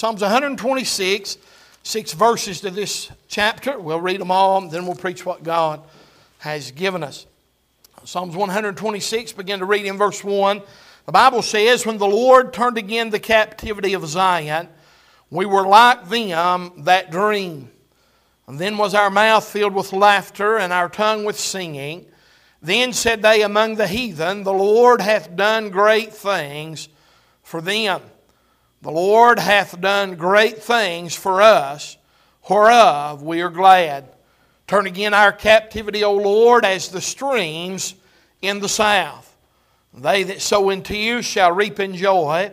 Psalms 126, six verses to this chapter. We'll read them all, then we'll preach what God has given us. Psalms 126, begin to read in verse 1. The Bible says, When the Lord turned again the captivity of Zion, we were like them that dream. And then was our mouth filled with laughter and our tongue with singing. Then said they among the heathen, The Lord hath done great things for them. The Lord hath done great things for us, whereof we are glad. Turn again our captivity, O Lord, as the streams in the south. They that sow in tears shall reap in joy,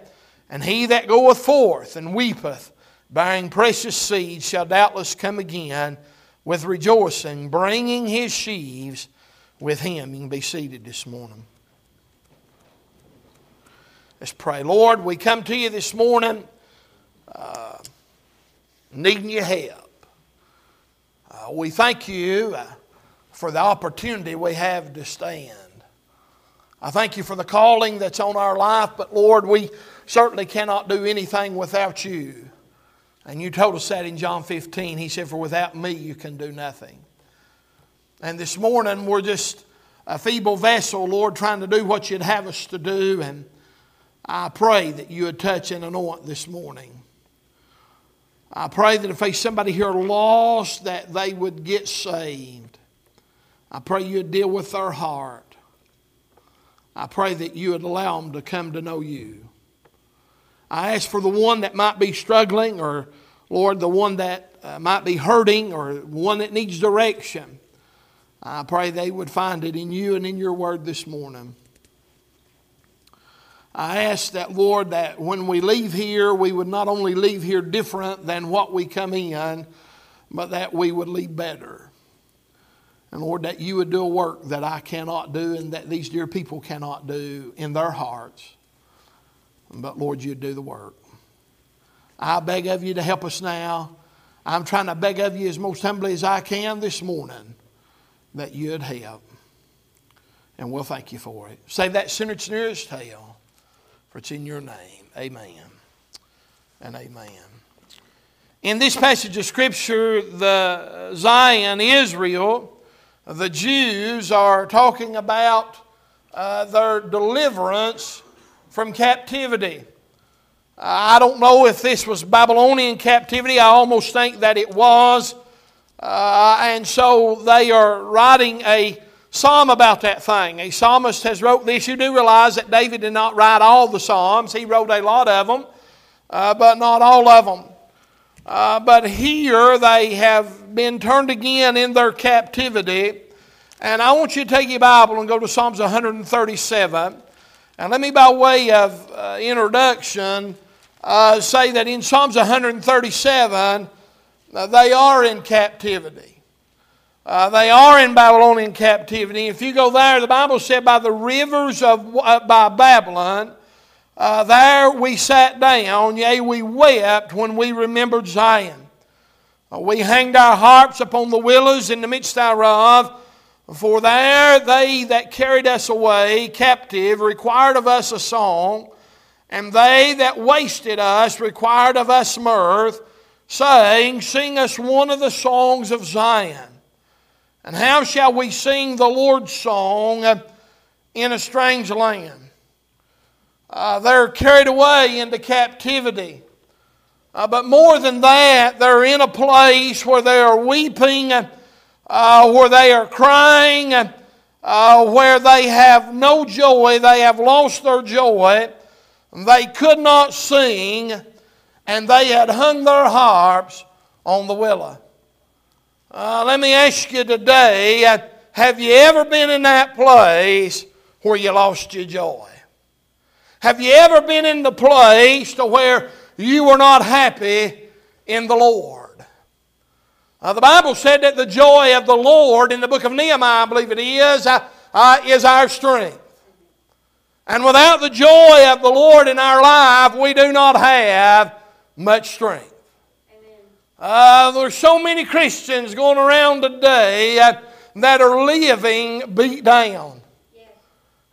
and he that goeth forth and weepeth bearing precious seed, shall doubtless come again with rejoicing, bringing his sheaves with him. You can be seated this morning. Let's pray. Lord, we come to you this morning uh, needing your help. Uh, we thank you uh, for the opportunity we have to stand. I thank you for the calling that's on our life, but Lord, we certainly cannot do anything without you. And you told us that in John 15. He said, For without me you can do nothing. And this morning we're just a feeble vessel, Lord, trying to do what you'd have us to do. And I pray that you would touch and anoint this morning. I pray that if there's somebody here lost, that they would get saved. I pray you'd deal with their heart. I pray that you would allow them to come to know you. I ask for the one that might be struggling, or Lord, the one that uh, might be hurting, or one that needs direction. I pray they would find it in you and in your word this morning. I ask that, Lord, that when we leave here, we would not only leave here different than what we come in, but that we would leave better. And Lord, that you would do a work that I cannot do and that these dear people cannot do in their hearts. But Lord, you'd do the work. I beg of you to help us now. I'm trying to beg of you as most humbly as I can this morning that you'd help. And we'll thank you for it. Say that sinner's nearest hell, for it's in your name. Amen and amen. In this passage of Scripture, the Zion, Israel, the Jews are talking about uh, their deliverance from captivity. I don't know if this was Babylonian captivity. I almost think that it was. Uh, and so they are writing a psalm about that thing. A psalmist has wrote this. You do realize that David did not write all the psalms. He wrote a lot of them, uh, but not all of them. Uh, but here they have been turned again in their captivity. And I want you to take your Bible and go to Psalms 137. And let me, by way of uh, introduction, uh, say that in Psalms 137, uh, they are in captivity. Uh, they are in Babylonian captivity. If you go there, the Bible said, by the rivers of uh, by Babylon, uh, there we sat down, yea, we wept when we remembered Zion. we hanged our harps upon the willows in the midst thereof. For there they that carried us away captive required of us a song, and they that wasted us required of us mirth, saying, Sing us one of the songs of Zion. And how shall we sing the Lord's song in a strange land? Uh, they're carried away into captivity. Uh, but more than that, they're in a place where they are weeping uh, where they are crying, uh, where they have no joy, they have lost their joy, they could not sing, and they had hung their harps on the willow. Uh, let me ask you today uh, have you ever been in that place where you lost your joy? Have you ever been in the place to where you were not happy in the Lord? Uh, the Bible said that the joy of the Lord in the book of Nehemiah, I believe it is, uh, uh, is our strength. And without the joy of the Lord in our life, we do not have much strength. Uh, there's so many Christians going around today that are living beat down.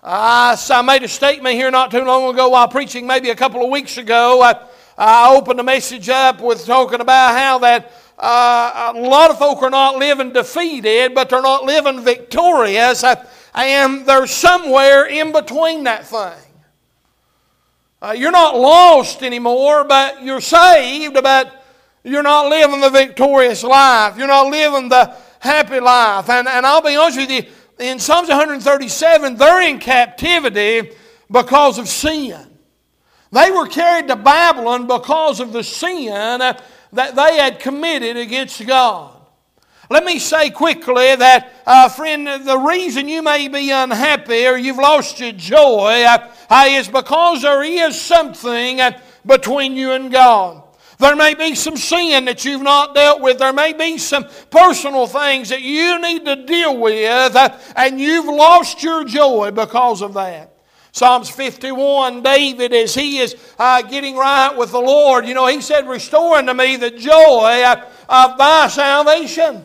Uh, so I made a statement here not too long ago while preaching, maybe a couple of weeks ago. I I opened the message up with talking about how that uh, a lot of folk are not living defeated, but they're not living victorious, and they're somewhere in between that thing. Uh, you're not lost anymore, but you're saved, but you're not living the victorious life. You're not living the happy life. And, and I'll be honest with you, in Psalms 137, they're in captivity because of sin. They were carried to Babylon because of the sin that they had committed against God. Let me say quickly that, uh, friend, the reason you may be unhappy or you've lost your joy uh, is because there is something uh, between you and God. There may be some sin that you've not dealt with. There may be some personal things that you need to deal with, uh, and you've lost your joy because of that. Psalms 51, David, as he is uh, getting right with the Lord, you know, he said, Restore unto me the joy uh, of thy salvation.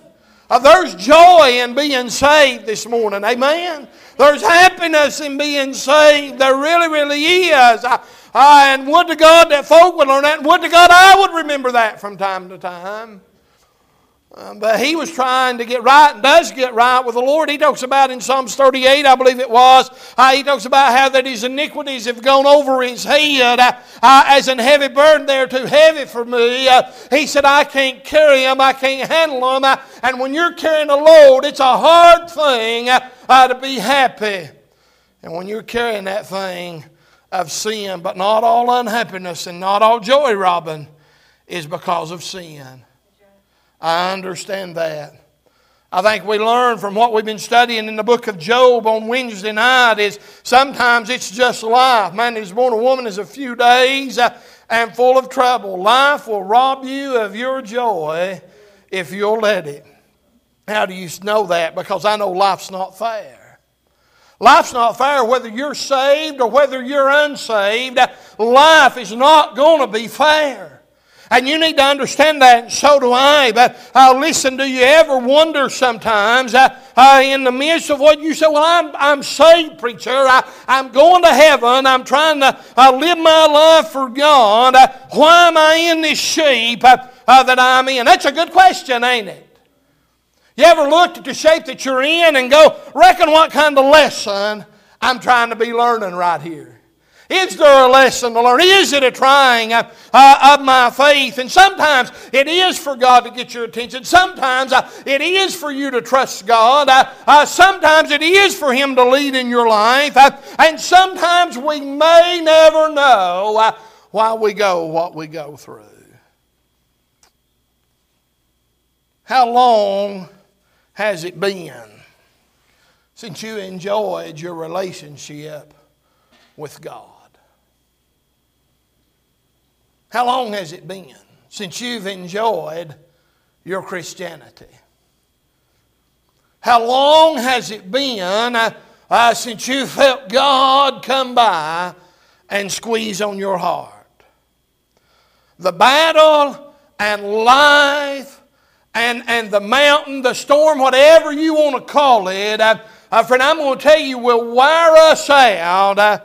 Uh, there's joy in being saved this morning. Amen. There's happiness in being saved. There really, really is. Uh, uh, and would to God that folk would learn that. And would to God I would remember that from time to time. Um, but he was trying to get right and does get right with the Lord. He talks about in Psalms 38, I believe it was, uh, he talks about how that his iniquities have gone over his head uh, uh, as an heavy burden. They're too heavy for me. Uh, he said, I can't carry them, I can't handle them. Uh, and when you're carrying a load, it's a hard thing uh, to be happy. And when you're carrying that thing of sin, but not all unhappiness and not all joy, Robin, is because of sin. I understand that. I think we learn from what we've been studying in the book of Job on Wednesday night is sometimes it's just life. Man is born a woman is a few days uh, and full of trouble. Life will rob you of your joy if you'll let it. How do you know that? Because I know life's not fair. Life's not fair whether you're saved or whether you're unsaved. Life is not going to be fair. And you need to understand that, and so do I. But uh, listen, do you ever wonder sometimes uh, uh, in the midst of what you say, Well, I'm, I'm saved, preacher. I, am going to heaven. I'm trying to uh, live my life for God. Uh, why am I in this shape uh, that I'm in? That's a good question, ain't it? You ever looked at the shape that you're in and go, Reckon what kind of lesson I'm trying to be learning right here? Is there a lesson to learn? Is it a trying of, uh, of my faith? And sometimes it is for God to get your attention. Sometimes uh, it is for you to trust God. Uh, uh sometimes it is for Him to lead in your life. Uh, and sometimes we may never know uh, why we go what we go through. How long has it been since you enjoyed your relationship with God? How long has it been since you've enjoyed your Christianity? How long has it been uh, uh, since you felt God come by and squeeze on your heart? The battle and life and, and the mountain, the storm, whatever you want to call it, uh, uh, friend, I'm going to tell you, will wire us out uh,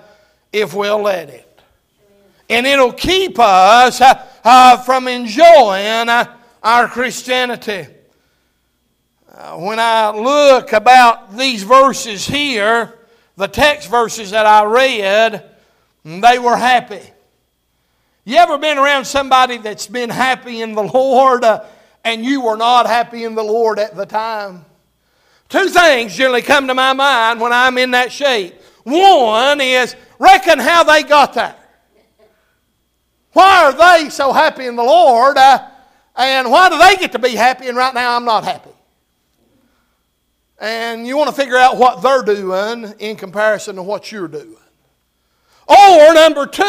if we'll let it and it'll keep us uh, uh, from enjoying uh, our Christianity. When I look about these verses here, the text verses that I read, they were happy. You ever been around somebody that's been happy in the Lord uh, and you were not happy in the Lord at the time? Two things generally come to my mind when I'm in that shape. One is, reckon how they got there. Why are they so happy in the Lord? Uh, and why do they get to be happy and right now I'm not happy? And you want to figure out what they're doing in comparison to what you're doing. Or number two,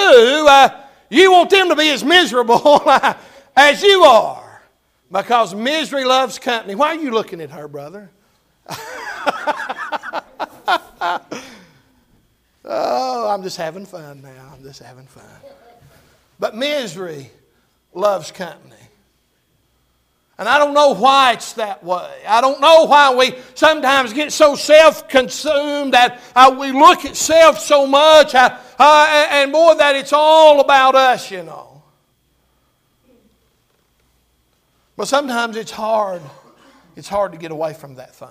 uh, you want them to be as miserable as you are because misery loves company. Why are you looking at her, brother? oh, I'm just having fun now. I'm just having fun. But misery loves company. And I don't know why it's that way. I don't know why we sometimes get so self consumed that uh, we look at self so much, uh, uh, and more that it's all about us, you know. But sometimes it's hard. It's hard to get away from that thing.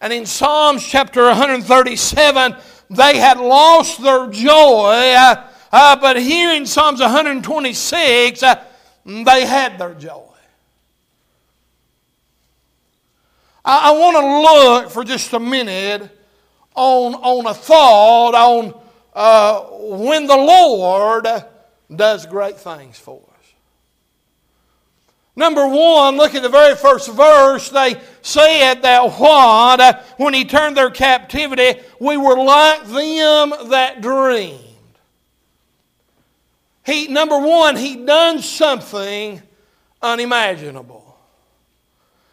And in Psalms chapter 137, they had lost their joy. Uh, uh, but here in Psalms 126, uh, they had their joy. I, I want to look for just a minute on, on a thought on uh, when the Lord does great things for us. Number one, look at the very first verse. They said that what? When he turned their captivity, we were like them that dreamed. He, number one, he done something unimaginable.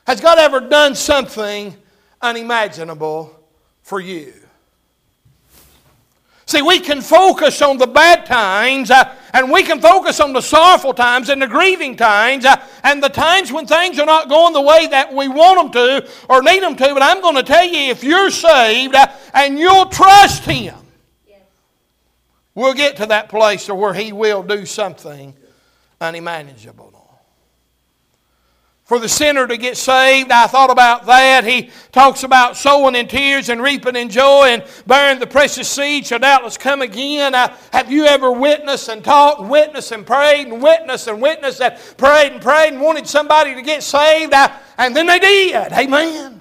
Has God ever done something unimaginable for you? See, we can focus on the bad times uh, and we can focus on the sorrowful times and the grieving times uh, and the times when things are not going the way that we want them to or need them to. But I'm going to tell you if you're saved uh, and you'll trust Him, we'll get to that place where He will do something unimaginable for the sinner to get saved. I thought about that. He talks about sowing in tears and reaping in joy and bearing the precious seed shall doubtless come again. Uh, have you ever witnessed and talked, and witnessed and prayed and witnessed and witnessed and prayed and prayed and wanted somebody to get saved? Uh, and then they did. Amen.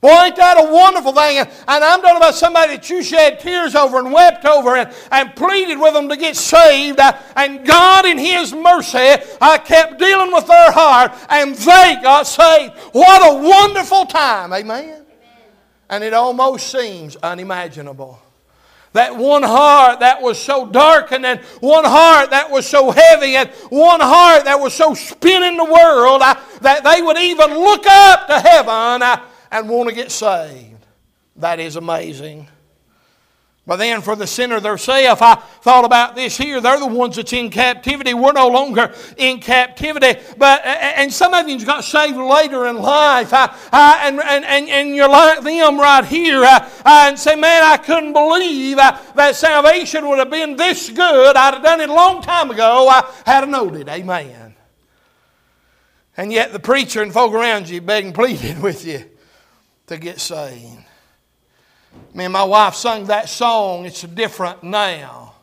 Boy, ain't that a wonderful thing? And, I'm talking about somebody that you shed tears over and wept over and, and pleaded with them to get saved. Uh, and God, in His mercy, I kept dealing with their heart and they got saved. What a wonderful time. Amen? Amen. And it almost seems unimaginable. That one heart that was so darkened, and one heart that was so heavy, and one heart that was so spinning the world uh, that they would even look up to heaven uh, and want to get saved. That is amazing. But then for the sinner themselves, I thought about this here. They're the ones that's in captivity. We're no longer in captivity. But and some of you got saved later in life. I, I, and, and, and, you're like them right here. I, and say, man, I couldn't believe uh, that salvation would have been this good. I'd have done it a long time ago. I had known it. Amen. And yet the preacher and folk around you begging, pleading with you to get saved. Me and my wife sung that song, it's different now.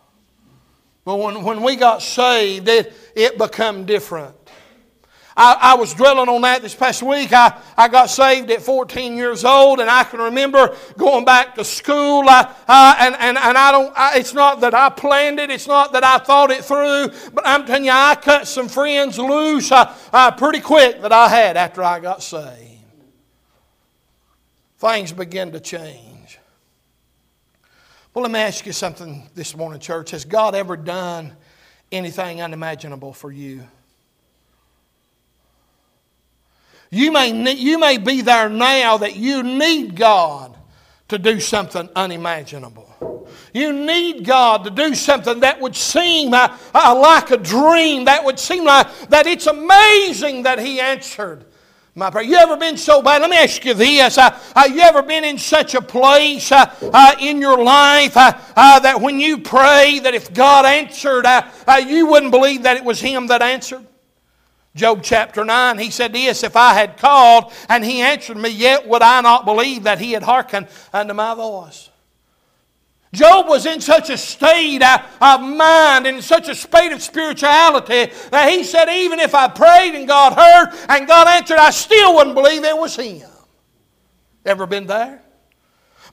But when, when we got saved, it, it become different. I, I, was dwelling on that this past week. I, I got saved at 14 years old, and I can remember going back to school. Uh, uh, and, and, and I don't, I, it's not that I planned it, it's not that I thought it through, but I'm telling you, I cut some friends loose uh, uh pretty quick that I had after I got saved things begin to change. Well, let me ask you something this morning, church. Has God ever done anything unimaginable for you? You may, you may be there now that you need God to do something unimaginable. You need God to do something that would seem like a dream, that would seem like that it's amazing that He answered my prayer. You ever been so bad? Let me ask you this. Uh, uh, you ever been in such a place uh, uh in your life uh, that when you pray, that if God answered, you wouldn't believe that it was Him that answered? Job chapter 9, he said this If I had called and He answered me, yet would I not believe that He had hearkened unto my voice. Job was in such a state of mind and such a state of spirituality that he said, Even if I prayed and God heard and God answered, I still wouldn't believe it was Him. Ever been there?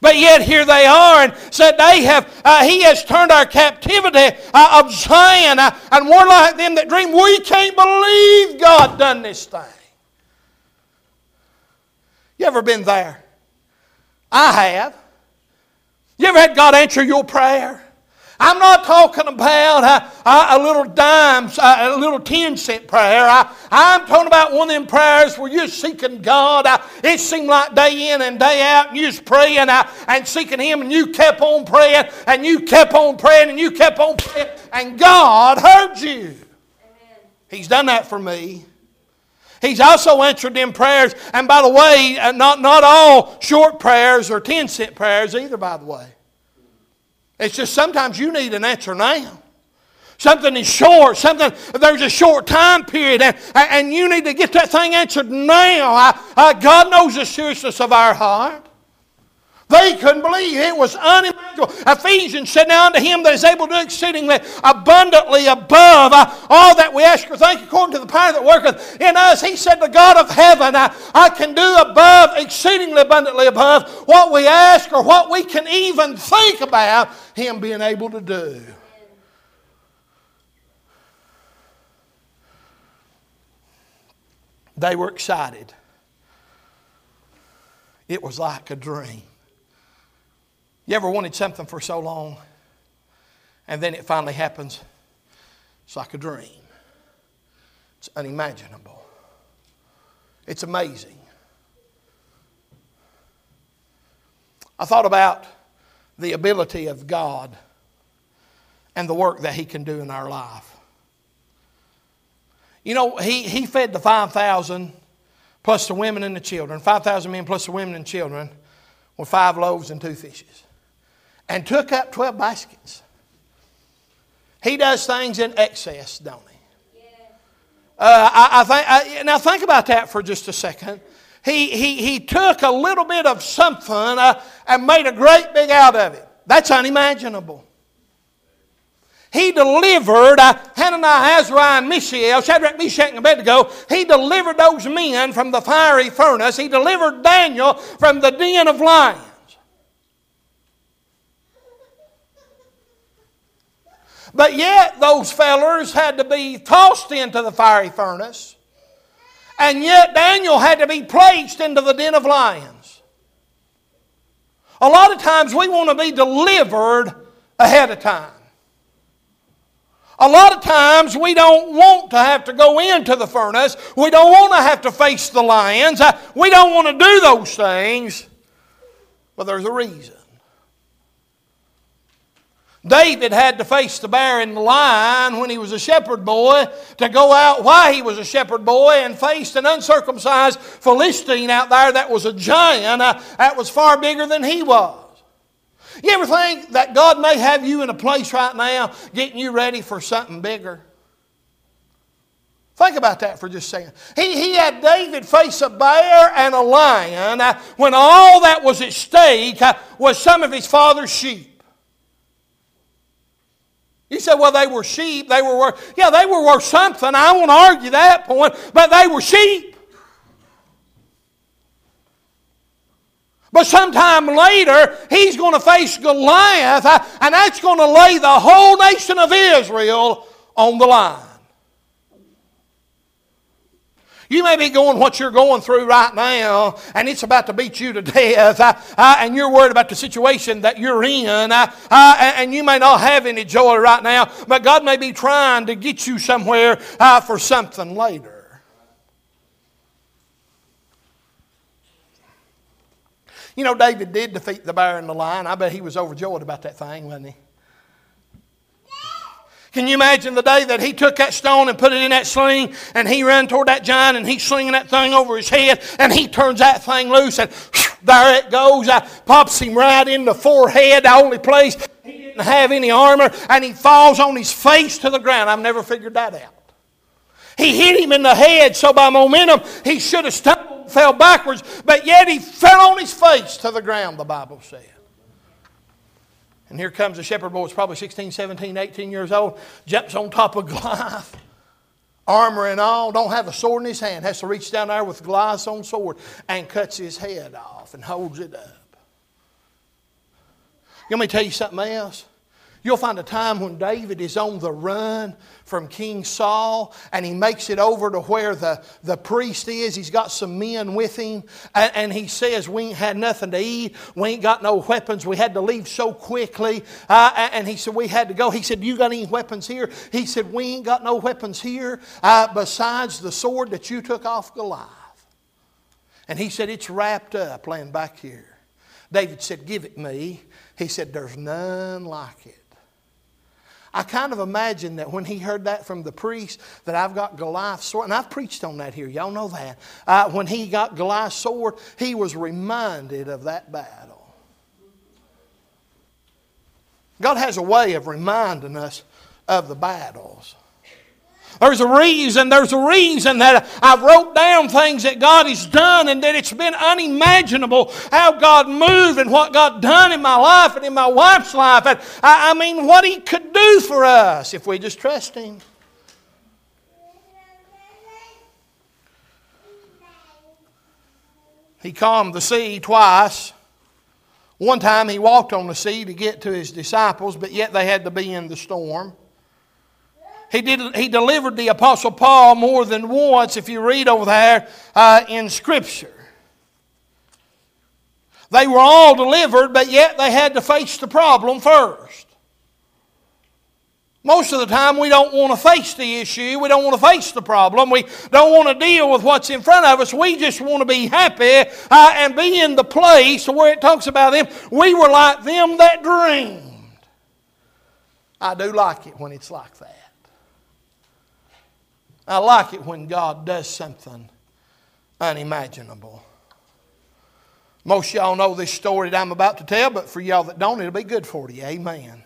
But yet here they are and said they have, uh, he has turned our captivity uh, of Zion uh, and we're like them that dream. We can't believe God done this thing. You ever been there? I have. You ever had God answer your prayer? I'm not talking about a, little dime, a, a, little 10 cent prayer. I, am talking about one of them prayers where you're seeking God. It seemed like day in and day out, and you was praying uh, and seeking Him, and you kept on praying, and you kept on praying, and you kept on praying, and God heard you. Amen. He's done that for me. He's also answered them prayers. And by the way, uh, not, not all short prayers or 10 cent prayers either, by the way. It's just sometimes you need an answer now. Something is short. Something there's a short time period, and, and you need to get that thing answered now. I, I, God knows the seriousness of our heart. They couldn't believe it was unimaginable. Ephesians said, Now unto him that is able to do exceedingly abundantly above uh, all that we ask or think, according to the power that worketh in us. He said, The God of heaven, I, I can do above, exceedingly abundantly above what we ask or what we can even think about him being able to do. They were excited. It was like a dream. You ever wanted something for so long and then it finally happens? It's like a dream. It's unimaginable. It's amazing. I thought about the ability of God and the work that He can do in our life. You know, He, he fed the 5,000 plus the women and the children, 5,000 men plus the women and children with five loaves and two fishes and took up 12 baskets. He does things in excess, don't he? Uh, I, I think, I, now, think about that for just a second. He, he, he took a little bit of something uh, and made a great big out of it. That's unimaginable. He delivered uh, Hananiah, Azariah, and Mishael, Shadrach, Meshach, and Abednego. He delivered those men from the fiery furnace. He delivered Daniel from the den of lions. But yet, those fellers had to be tossed into the fiery furnace. And yet, Daniel had to be placed into the den of lions. A lot of times, we want to be delivered ahead of time. A lot of times we don't want to have to go into the furnace. We don't want to have to face the lions. Uh, we don't want to do those things. But there's a reason. David had to face the bear and the lion when he was a shepherd boy to go out while he was a shepherd boy and faced an uncircumcised Philistine out there that was a giant uh, that was far bigger than he was. You ever think that God may have you in a place right now getting you ready for something bigger? Think about that for just a second. He, he had David face a bear and a lion uh, when all that was at stake uh, was some of his father's sheep. You said, well, they were sheep. They were worth, yeah, they were worth something. I won't argue that point, but they were sheep. But sometime later, he's going to face Goliath, uh, and that's going to lay the whole nation of Israel on the line. You may be going what you're going through right now, and it's about to beat you to death, uh, uh, and you're worried about the situation that you're in, uh, uh and you may not have any joy right now, but God may be trying to get you somewhere uh, for something later. You know, David did defeat the bear and the lion. I bet he was overjoyed about that thing, wasn't he? Can you imagine the day that he took that stone and put it in that sling and he ran toward that giant and he's slinging that thing over his head and he turns that thing loose and there it goes. I pops him right in the forehead, the only place he didn't have any armor, and he falls on his face to the ground. I've never figured that out. He hit him in the head, so by momentum he should have stumbled, fell backwards, but yet he fell on his face to the ground, the Bible says. And here comes a shepherd boy, it's probably 16, 17, 18 years old, jumps on top of Goliath, armor and all, don't have a sword in his hand, has to reach down there with Goliath's own sword and cuts his head off and holds it up. You want me to tell you something else? You'll find a time when David is on the run from King Saul and he makes it over to where the, the priest is. He's got some men with him and, and he says, We ain't had nothing to eat. We ain't got no weapons. We had to leave so quickly. Uh, and he said, We had to go. He said, You got any weapons here? He said, We ain't got no weapons here uh, besides the sword that you took off Goliath. And he said, It's wrapped up laying back here. David said, Give it me. He said, There's none like it. I kind of imagine that when he heard that from the priest, that I've got Goliath's sword, and I've preached on that here, y'all know that. Uh, when he got Goliath's sword, he was reminded of that battle. God has a way of reminding us of the battles. There's a reason, there's a reason that I've wrote down things that God has done and that it's been unimaginable how God moved and what God done in my life and in my wife's life. And I, I mean, what He could do for us if we just trust Him. He calmed the sea twice. One time he walked on the sea to get to his disciples, but yet they had to be in the storm. He, did, he delivered the Apostle Paul more than once, if you read over there uh, in Scripture. They were all delivered, but yet they had to face the problem first. Most of the time, we don't want to face the issue. We don't want to face the problem. We don't want to deal with what's in front of us. We just want to be happy uh, and be in the place where it talks about them. We were like them that dreamed. I do like it when it's like that. I like it when God does something unimaginable. Most y'all know this story that I'm about to tell, but for y'all that don't, it'll be good for you. Amen.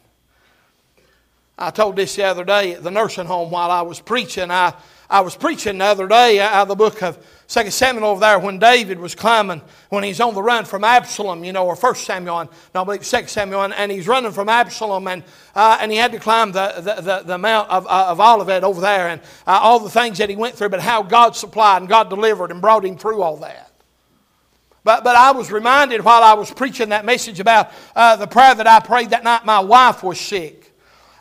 I told this the other day at the nursing home while I was preaching. I, I was preaching the other day out of the book of 2 Samuel over there when David was climbing, when he's on the run from Absalom, you know, or First Samuel, and, no, I believe 2 Samuel, and, and he's running from Absalom, and, uh, and he had to climb the, the, the, the Mount of, uh, of Olivet over there, and uh, all the things that he went through, but how God supplied and God delivered and brought him through all that. But, but I was reminded while I was preaching that message about uh, the prayer that I prayed that night, my wife was sick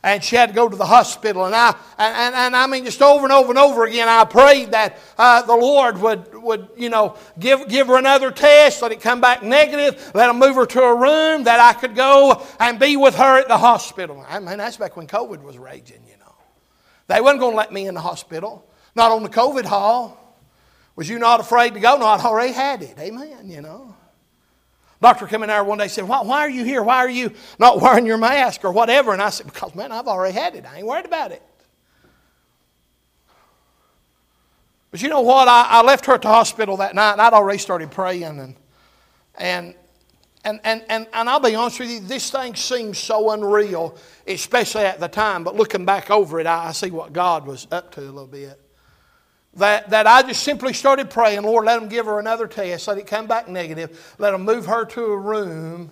and she had to go to the hospital. And I, and, and, and I mean, just over and over and over again, I prayed that uh, the Lord would, would, you know, give, give her another test, let it come back negative, let them move her to a room that I could go and be with her at the hospital. I mean, that's back when COVID was raging, you know. They wasn't going to let me in the hospital, not on the COVID hall. Was you not afraid to go? No, I'd already had it. Amen, you know. Doctor came in there one day said, why, why are you here? Why are you not wearing your mask or whatever? And I said, Because, man, I've already had it. I ain't worried about it. But you know what? I, I left her at the hospital that night and I'd already started praying. And, and, and, and, and, and I'll be honest with you, this thing seems so unreal, especially at the time. But looking back over it, I, I see what God was up to a little bit that, that I just simply started praying, Lord, let them give her another test, let it come back negative, let them move her to a room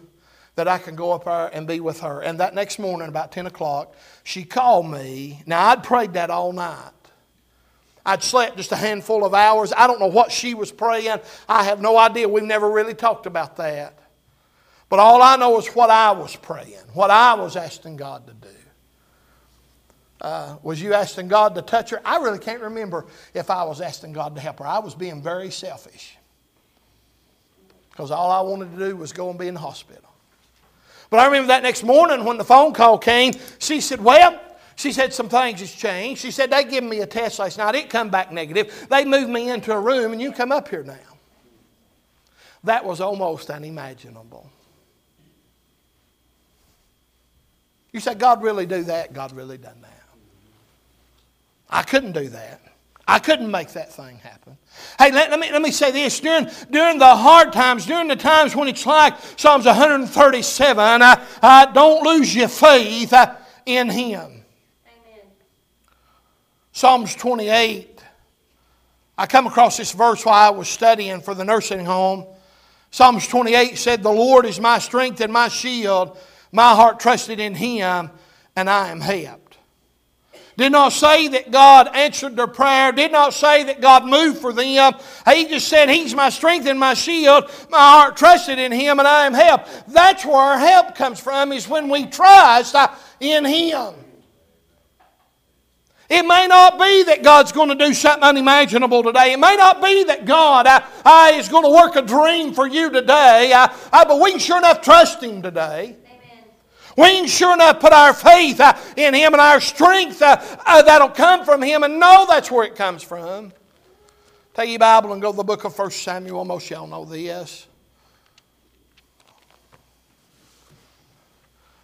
that I can go up there and be with her. And that next morning, about 10 o'clock, she called me. Now, I'd prayed that all night. I'd slept just a handful of hours. I don't know what she was praying. I have no idea. We've never really talked about that. But all I know is what I was praying, what I was asking God to do. Uh, was you asking God to touch her? I really can't remember if I was asking God to help her. I was being very selfish because all I wanted to do was go and be in the hospital. But I remember that next morning when the phone call came, she said, Well, she said some things has changed. She said, They gave me a test last night. It come back negative. They moved me into a room and you come up here now. That was almost unimaginable. You said, God really do that? God really done that. I couldn't do that. I couldn't make that thing happen. Hey, let, let, me, let me say this. During, during the hard times, during the times when it's like Psalms 137, I, uh, don't lose your faith uh, in Him. Amen. Psalms 28. I come across this verse while I was studying for the nursing home. Psalms 28 said, The Lord is my strength and my shield. My heart trusted in Him, and I am helped. Did not say that God answered their prayer. Did not say that God moved for them. He just said, He's my strength and my shield. My heart trusted in Him and I am helped. That's where our help comes from, is when we trust in Him. It may not be that God's going to do something unimaginable today. It may not be that God uh, uh, is going to work a dream for you today. Uh, uh but we can sure enough trust Him today. We can sure enough put our faith uh, in Him and our strength uh, uh, that'll come from Him and know that's where it comes from. Take your Bible and go to the book of 1 Samuel. Most y'all know this.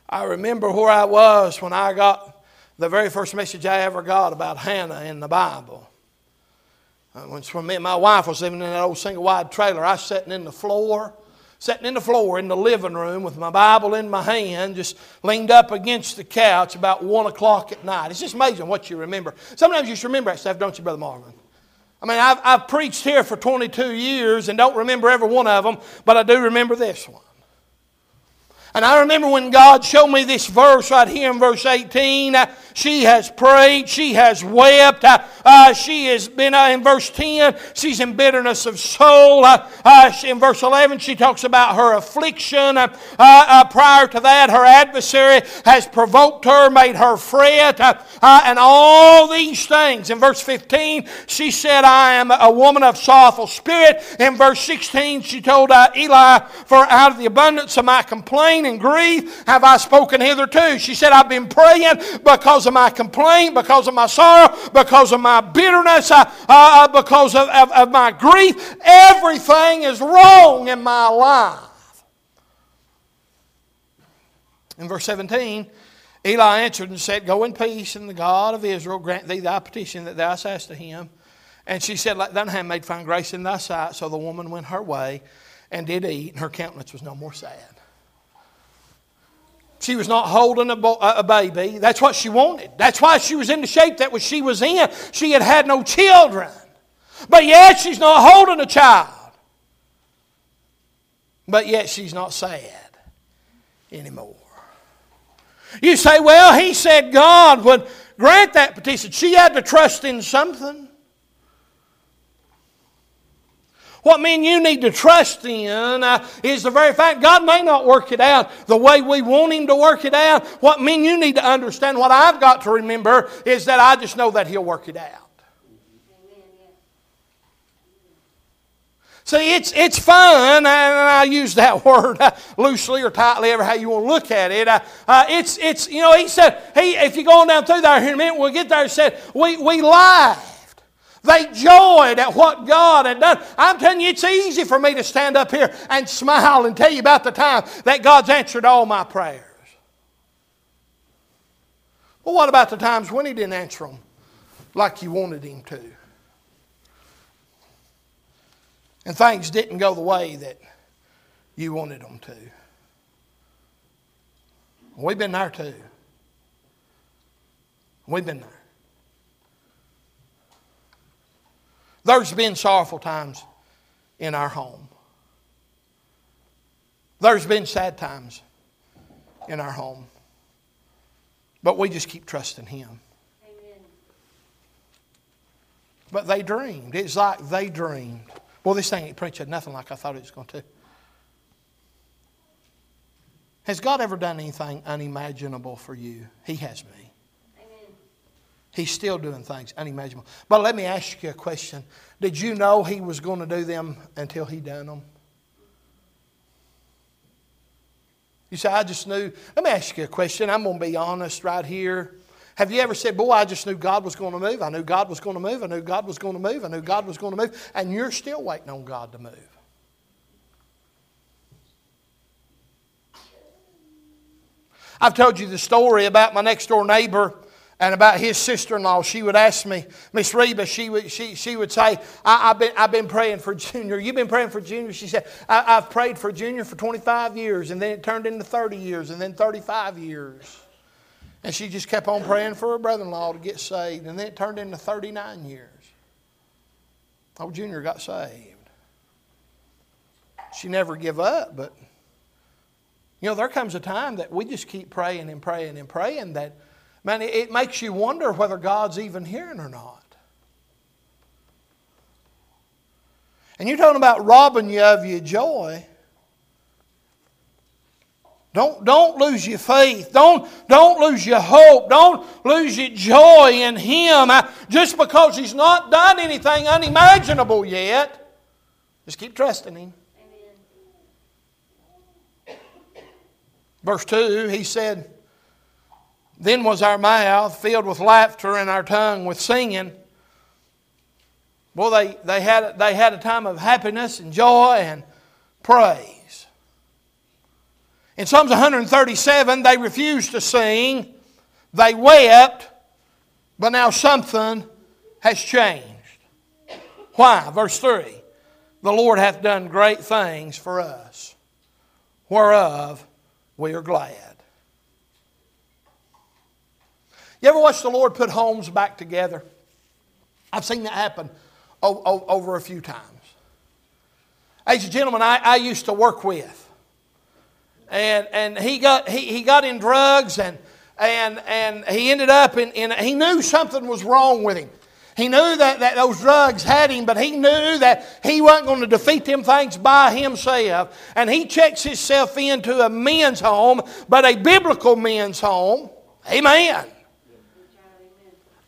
I remember where I was when I got the very first message I ever got about Hannah in the Bible. When me and my wife was living in that old single wide trailer, I was sitting in the floor sitting in the floor in the living room with my Bible in my hand, just leaned up against the couch about 1 o'clock at night. It's just amazing what you remember. Sometimes you just remember that stuff, don't you, Brother Marvin? I mean, I've, I've preached here for 22 years and don't remember every one of them, but I do remember this one. And I remember when God showed me this verse right here in verse 18. Uh, she has prayed, she has wept, uh, uh, she has been uh, in verse 10, she's in bitterness of soul. Uh, uh, she, in verse 11, she talks about her affliction. prior to that, her adversary has provoked her, made her fret, and all these things. In verse 15, she said, I am a woman of sorrowful spirit. In verse 16, she told Eli, For out of the abundance of my complaint, pain and grief have I spoken hitherto. She said, I've been praying because of my complaint, because of my sorrow, because of my bitterness, uh, uh, because of, of, of my grief. Everything is wrong in my life. In verse 17, Eli answered and said, Go in peace, and the God of Israel grant thee thy petition that thou hast asked him. And she said, Let thine handmaid find grace in thy sight. So the woman went her way and did eat, and her countenance was no more sad. She was not holding a, bo- a, baby. That's what she wanted. That's why she was in the shape that was she was in. She had had no children. But yet she's not holding a child. But yet she's not sad anymore. You say, well, he said God would grant that petition. She had to trust in something. What men you need to trust in uh, is the very fact God may not work it out the way we want Him to work it out. What men you need to understand, what I've got to remember, is that I just know that He'll work it out. See, it's, it's fun, and I use that word loosely or tightly, ever how you want to look at it. Uh, uh, it's, it's, you know, he said, he, if you're going down through there here in a minute, we'll get there, he said, we, we lie. They joyed at what God had done. I'm telling you, it's easy for me to stand up here and smile and tell you about the time that God's answered all my prayers. Well, what about the times when He didn't answer them like you wanted Him to? And things didn't go the way that you wanted them to. We've been there too. We've been there. There's been sorrowful times in our home. There's been sad times in our home. But we just keep trusting Him. Amen. But they dreamed. It's like they dreamed. Well, this thing ain't preaching nothing like I thought it was going to. Has God ever done anything unimaginable for you? He has me. He's still doing things unimaginable. But let me ask you a question. Did you know he was going to do them until he done them? You say, I just knew. Let me ask you a question. I'm going to be honest right here. Have you ever said, Boy, I just knew God was going to move? I knew God was going to move. I knew God was going to move. I knew God was going to move. And you're still waiting on God to move. I've told you the story about my next door neighbor and about his sister-in-law, she would ask me, Miss Reba, she would, she, she would say, I, have been, I've been praying for Junior. You've been praying for Junior? She said, I, have prayed for Junior for 25 years, and then it turned into 30 years, and then 35 years. And she just kept on praying for her brother-in-law to get saved, and then it turned into 39 years. Oh, Junior got saved. She never give up, but, you know, there comes a time that we just keep praying and praying and praying that – Man, it makes you wonder whether God's even hearing or not. And you're talking about robbing you of your joy. Don't, don't lose your faith. Don't, don't lose your hope. Don't lose your joy in Him just because He's not done anything unimaginable yet. Just keep trusting Him. Amen. Verse 2, He said, then was our mouth filled with laughter and our tongue with singing. Well, they, they, had, they had a time of happiness and joy and praise. In Psalms 137, they refused to sing. They wept, but now something has changed. Why? Verse 3 The Lord hath done great things for us. whereof we are glad. You ever watch the Lord put homes back together? I've seen that happen over a few times. As a gentleman I, I used to work with, and, and he, got, he, he got in drugs and, and, and he ended up in, in, he knew something was wrong with him. He knew that, that those drugs had him, but he knew that he wasn't going to defeat them things by himself. And he checks himself into a men's home, but a biblical men's home. Amen.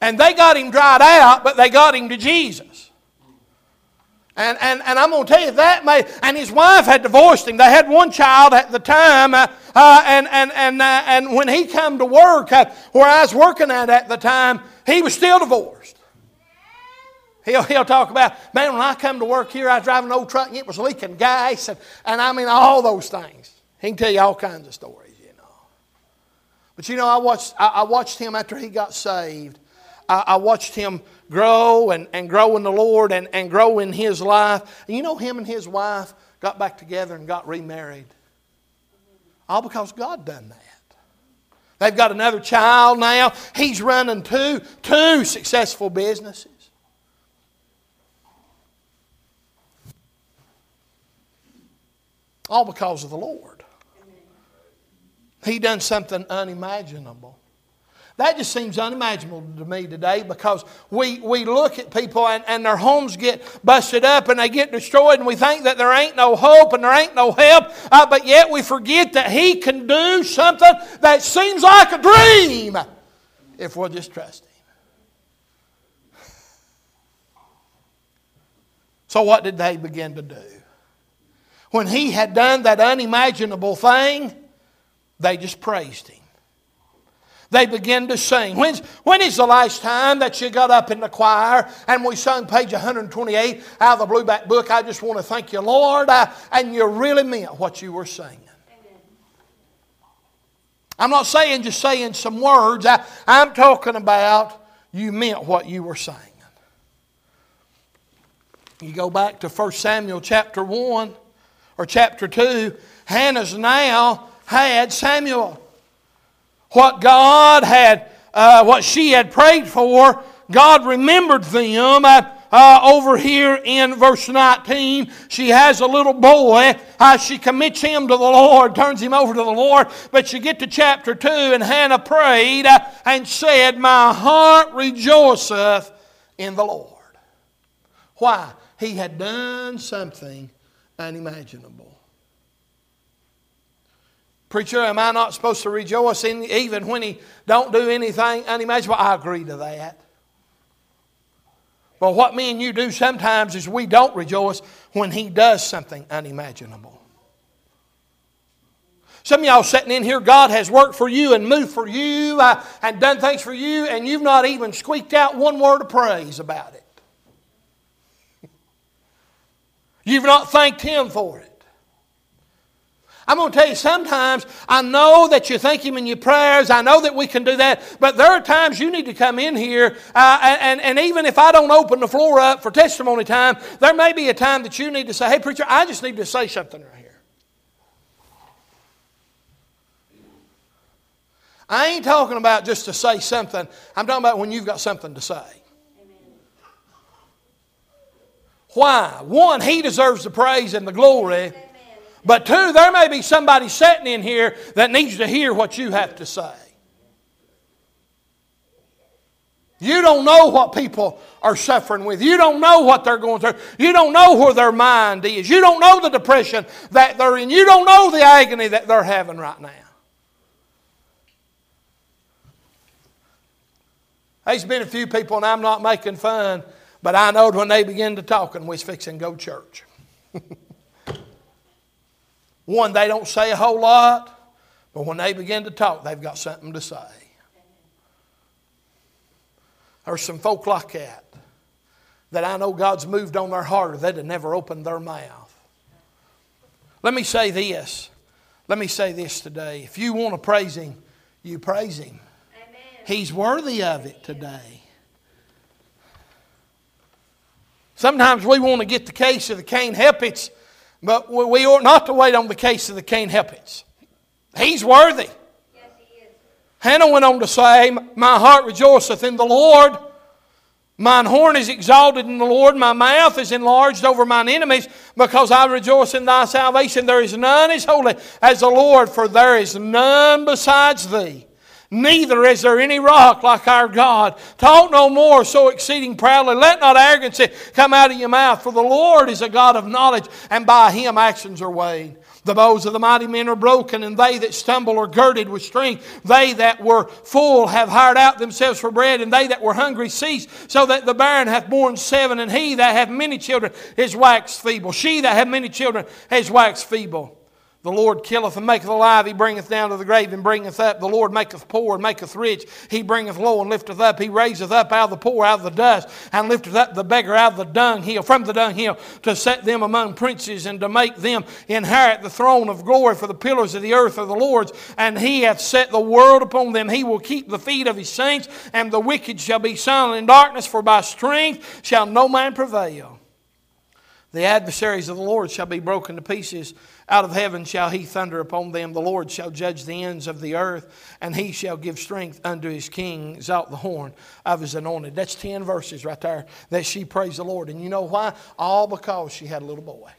And they got him dried out, but they got him to Jesus. And, and, and I'm going to tell you that may, and his wife had divorced him. They had one child at the time, uh, uh, and, and, and, uh, and when he come to work, uh, where I was working at at the time, he was still divorced. He'll, he'll talk about, man, when I come to work here, I was driving an old truck and it was leaking gas, and, and I mean, all those things. He can tell you all kinds of stories, you know. But you know, I watched, I, I watched him after he got saved. I, I, watched him grow and, and grow in the Lord and, and grow in his life. And you know, him and his wife got back together and got remarried. All because God done that. They've got another child now. He's running two, two successful businesses. All because of the Lord. He done something unimaginable. That just seems unimaginable to me today because we, we look at people and, and their homes get busted up and they get destroyed and we think that there ain't no hope and there ain't no help, uh, but yet we forget that He can do something that seems like a dream if we'll just trust Him. So, what did they begin to do? When He had done that unimaginable thing, they just praised Him they begin to sing. When's, when is the last time that you got up in the choir and we sung page 128 out of the Blueback book? I just want to thank you, Lord, uh, and you really meant what you were singing. I'm not saying just saying some words. I, I'm talking about you meant what you were saying. You go back to 1 Samuel chapter 1 or chapter 2, Hannah's now had Samuel. What God had, uh, what she had prayed for, God remembered them. Uh, uh, over here in verse 19, she has a little boy. Uh, she commits him to the Lord, turns him over to the Lord. But you get to chapter 2, and Hannah prayed uh, and said, My heart rejoiceth in the Lord. Why? He had done something unimaginable. Preacher, am I not supposed to rejoice in, even when he don't do anything unimaginable? I agree to that. But what me and you do sometimes is we don't rejoice when he does something unimaginable. Some of y'all sitting in here, God has worked for you and moved for you uh, and done things for you, and you've not even squeaked out one word of praise about it. You've not thanked Him for it. I'm going to tell you, sometimes I know that you thank Him in your prayers. I know that we can do that. But there are times you need to come in here, uh, and, and even if I don't open the floor up for testimony time, there may be a time that you need to say, hey, preacher, I just need to say something right here. I ain't talking about just to say something, I'm talking about when you've got something to say. Why? One, He deserves the praise and the glory. But two, there may be somebody sitting in here that needs to hear what you have to say. You don't know what people are suffering with. You don't know what they're going through. You don't know where their mind is. You don't know the depression that they're in. You don't know the agony that they're having right now. There's been a few people, and I'm not making fun, but I know when they begin to talk, and we're fixing to go church. One, they don't say a whole lot, but when they begin to talk, they've got something to say. There's some folk like that that I know God's moved on their heart or they'd have never opened their mouth. Let me say this. Let me say this today. If you want to praise Him, you praise Him. Amen. He's worthy of it today. Sometimes we want to get the case of the can't help it But we ought not to wait on the case of the can't help. He's worthy. Yes, he is. Hannah went on to say, My heart rejoiceth in the Lord. Mine horn is exalted in the Lord. My mouth is enlarged over mine enemies because I rejoice in thy salvation. There is none as holy as the Lord, for there is none besides thee. Neither is there any rock like our God. Talk no more so exceeding proudly. Let not arrogancy come out of your mouth, for the Lord is a God of knowledge, and by him actions are weighed. The bows of the mighty men are broken, and they that stumble are girded with strength. They that were full have hired out themselves for bread, and they that were hungry cease, so that the barren hath borne seven, and he that hath many children is waxed feeble. She that hath many children has waxed feeble. The Lord killeth and maketh alive. He bringeth down to the grave and bringeth up. The Lord maketh poor and maketh rich. He bringeth low and lifteth up. He raiseth up out of the poor, out of the dust, and lifteth up the beggar out of the dunghill, from the dunghill, to set them among princes and to make them inherit the throne of glory. For the pillars of the earth are the Lord's, and He hath set the world upon them. He will keep the feet of His saints, and the wicked shall be silent in darkness, for by strength shall no man prevail. The adversaries of the Lord shall be broken to pieces. Out of heaven shall he thunder upon them. The Lord shall judge the ends of the earth, and he shall give strength unto his king, exalt the horn of his anointed. That's 10 verses right there that she praised the Lord. And you know why? All because she had a little boy.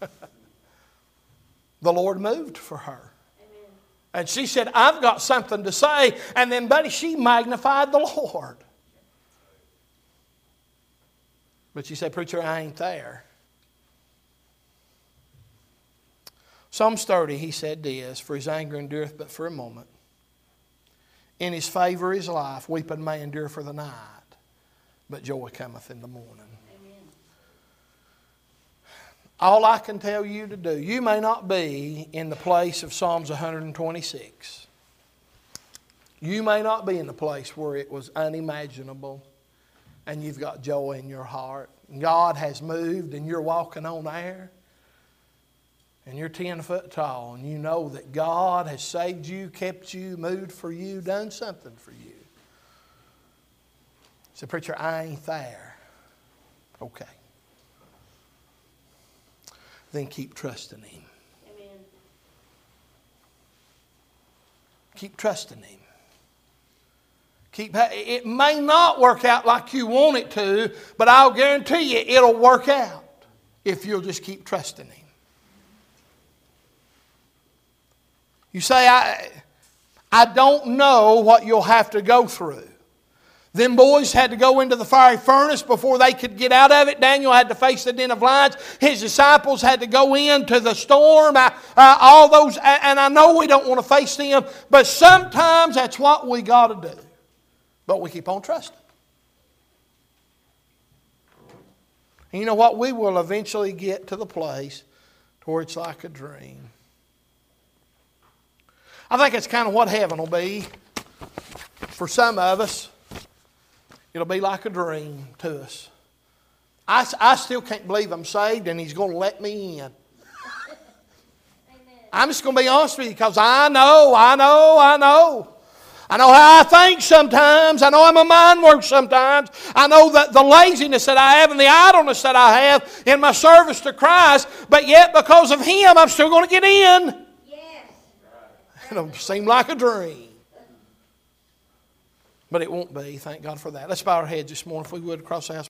the Lord moved for her. Amen. And she said, I've got something to say. And then, buddy, she magnified the Lord. But she said, Preacher, I ain't there. Psalms 30, he said this For his anger endureth but for a moment. In his favor is life. Weeping may endure for the night, but joy cometh in the morning. Amen. All I can tell you to do, you may not be in the place of Psalms 126. You may not be in the place where it was unimaginable and you've got joy in your heart. God has moved and you're walking on air and you're 10 foot tall and you know that God has saved you, kept you, moved for you, done something for you. So, preacher, I ain't there. Okay. Then keep trusting Him. Amen. Keep trusting Him. Keep, it may not work out like you want it to, but I'll guarantee you it'll work out if you'll just keep trusting Him. You say, I, I don't know what you'll have to go through. Them boys had to go into the fiery furnace before they could get out of it. Daniel had to face the den of lions. His disciples had to go into the storm. Uh, all those, and I know we don't want to face them, but sometimes that's what we got to do. But we keep on trusting. And you know what? We will eventually get to the place where it's like a dream. I think it's kind of what heaven will be for some of us. It'll be like a dream to us. I, I still can't believe I'm saved and He's going to let me in. Amen. I'm just going to be honest with you because I know, I know, I know. I know how I think sometimes. I know I'm a mind work sometimes. I know that the laziness that I have and the idleness that I have in my service to Christ, but yet because of Him, I'm still going to get in. It'll seem like a dream. But it won't be. Thank God for that. Let's bow our heads this morning, if we would, across the house.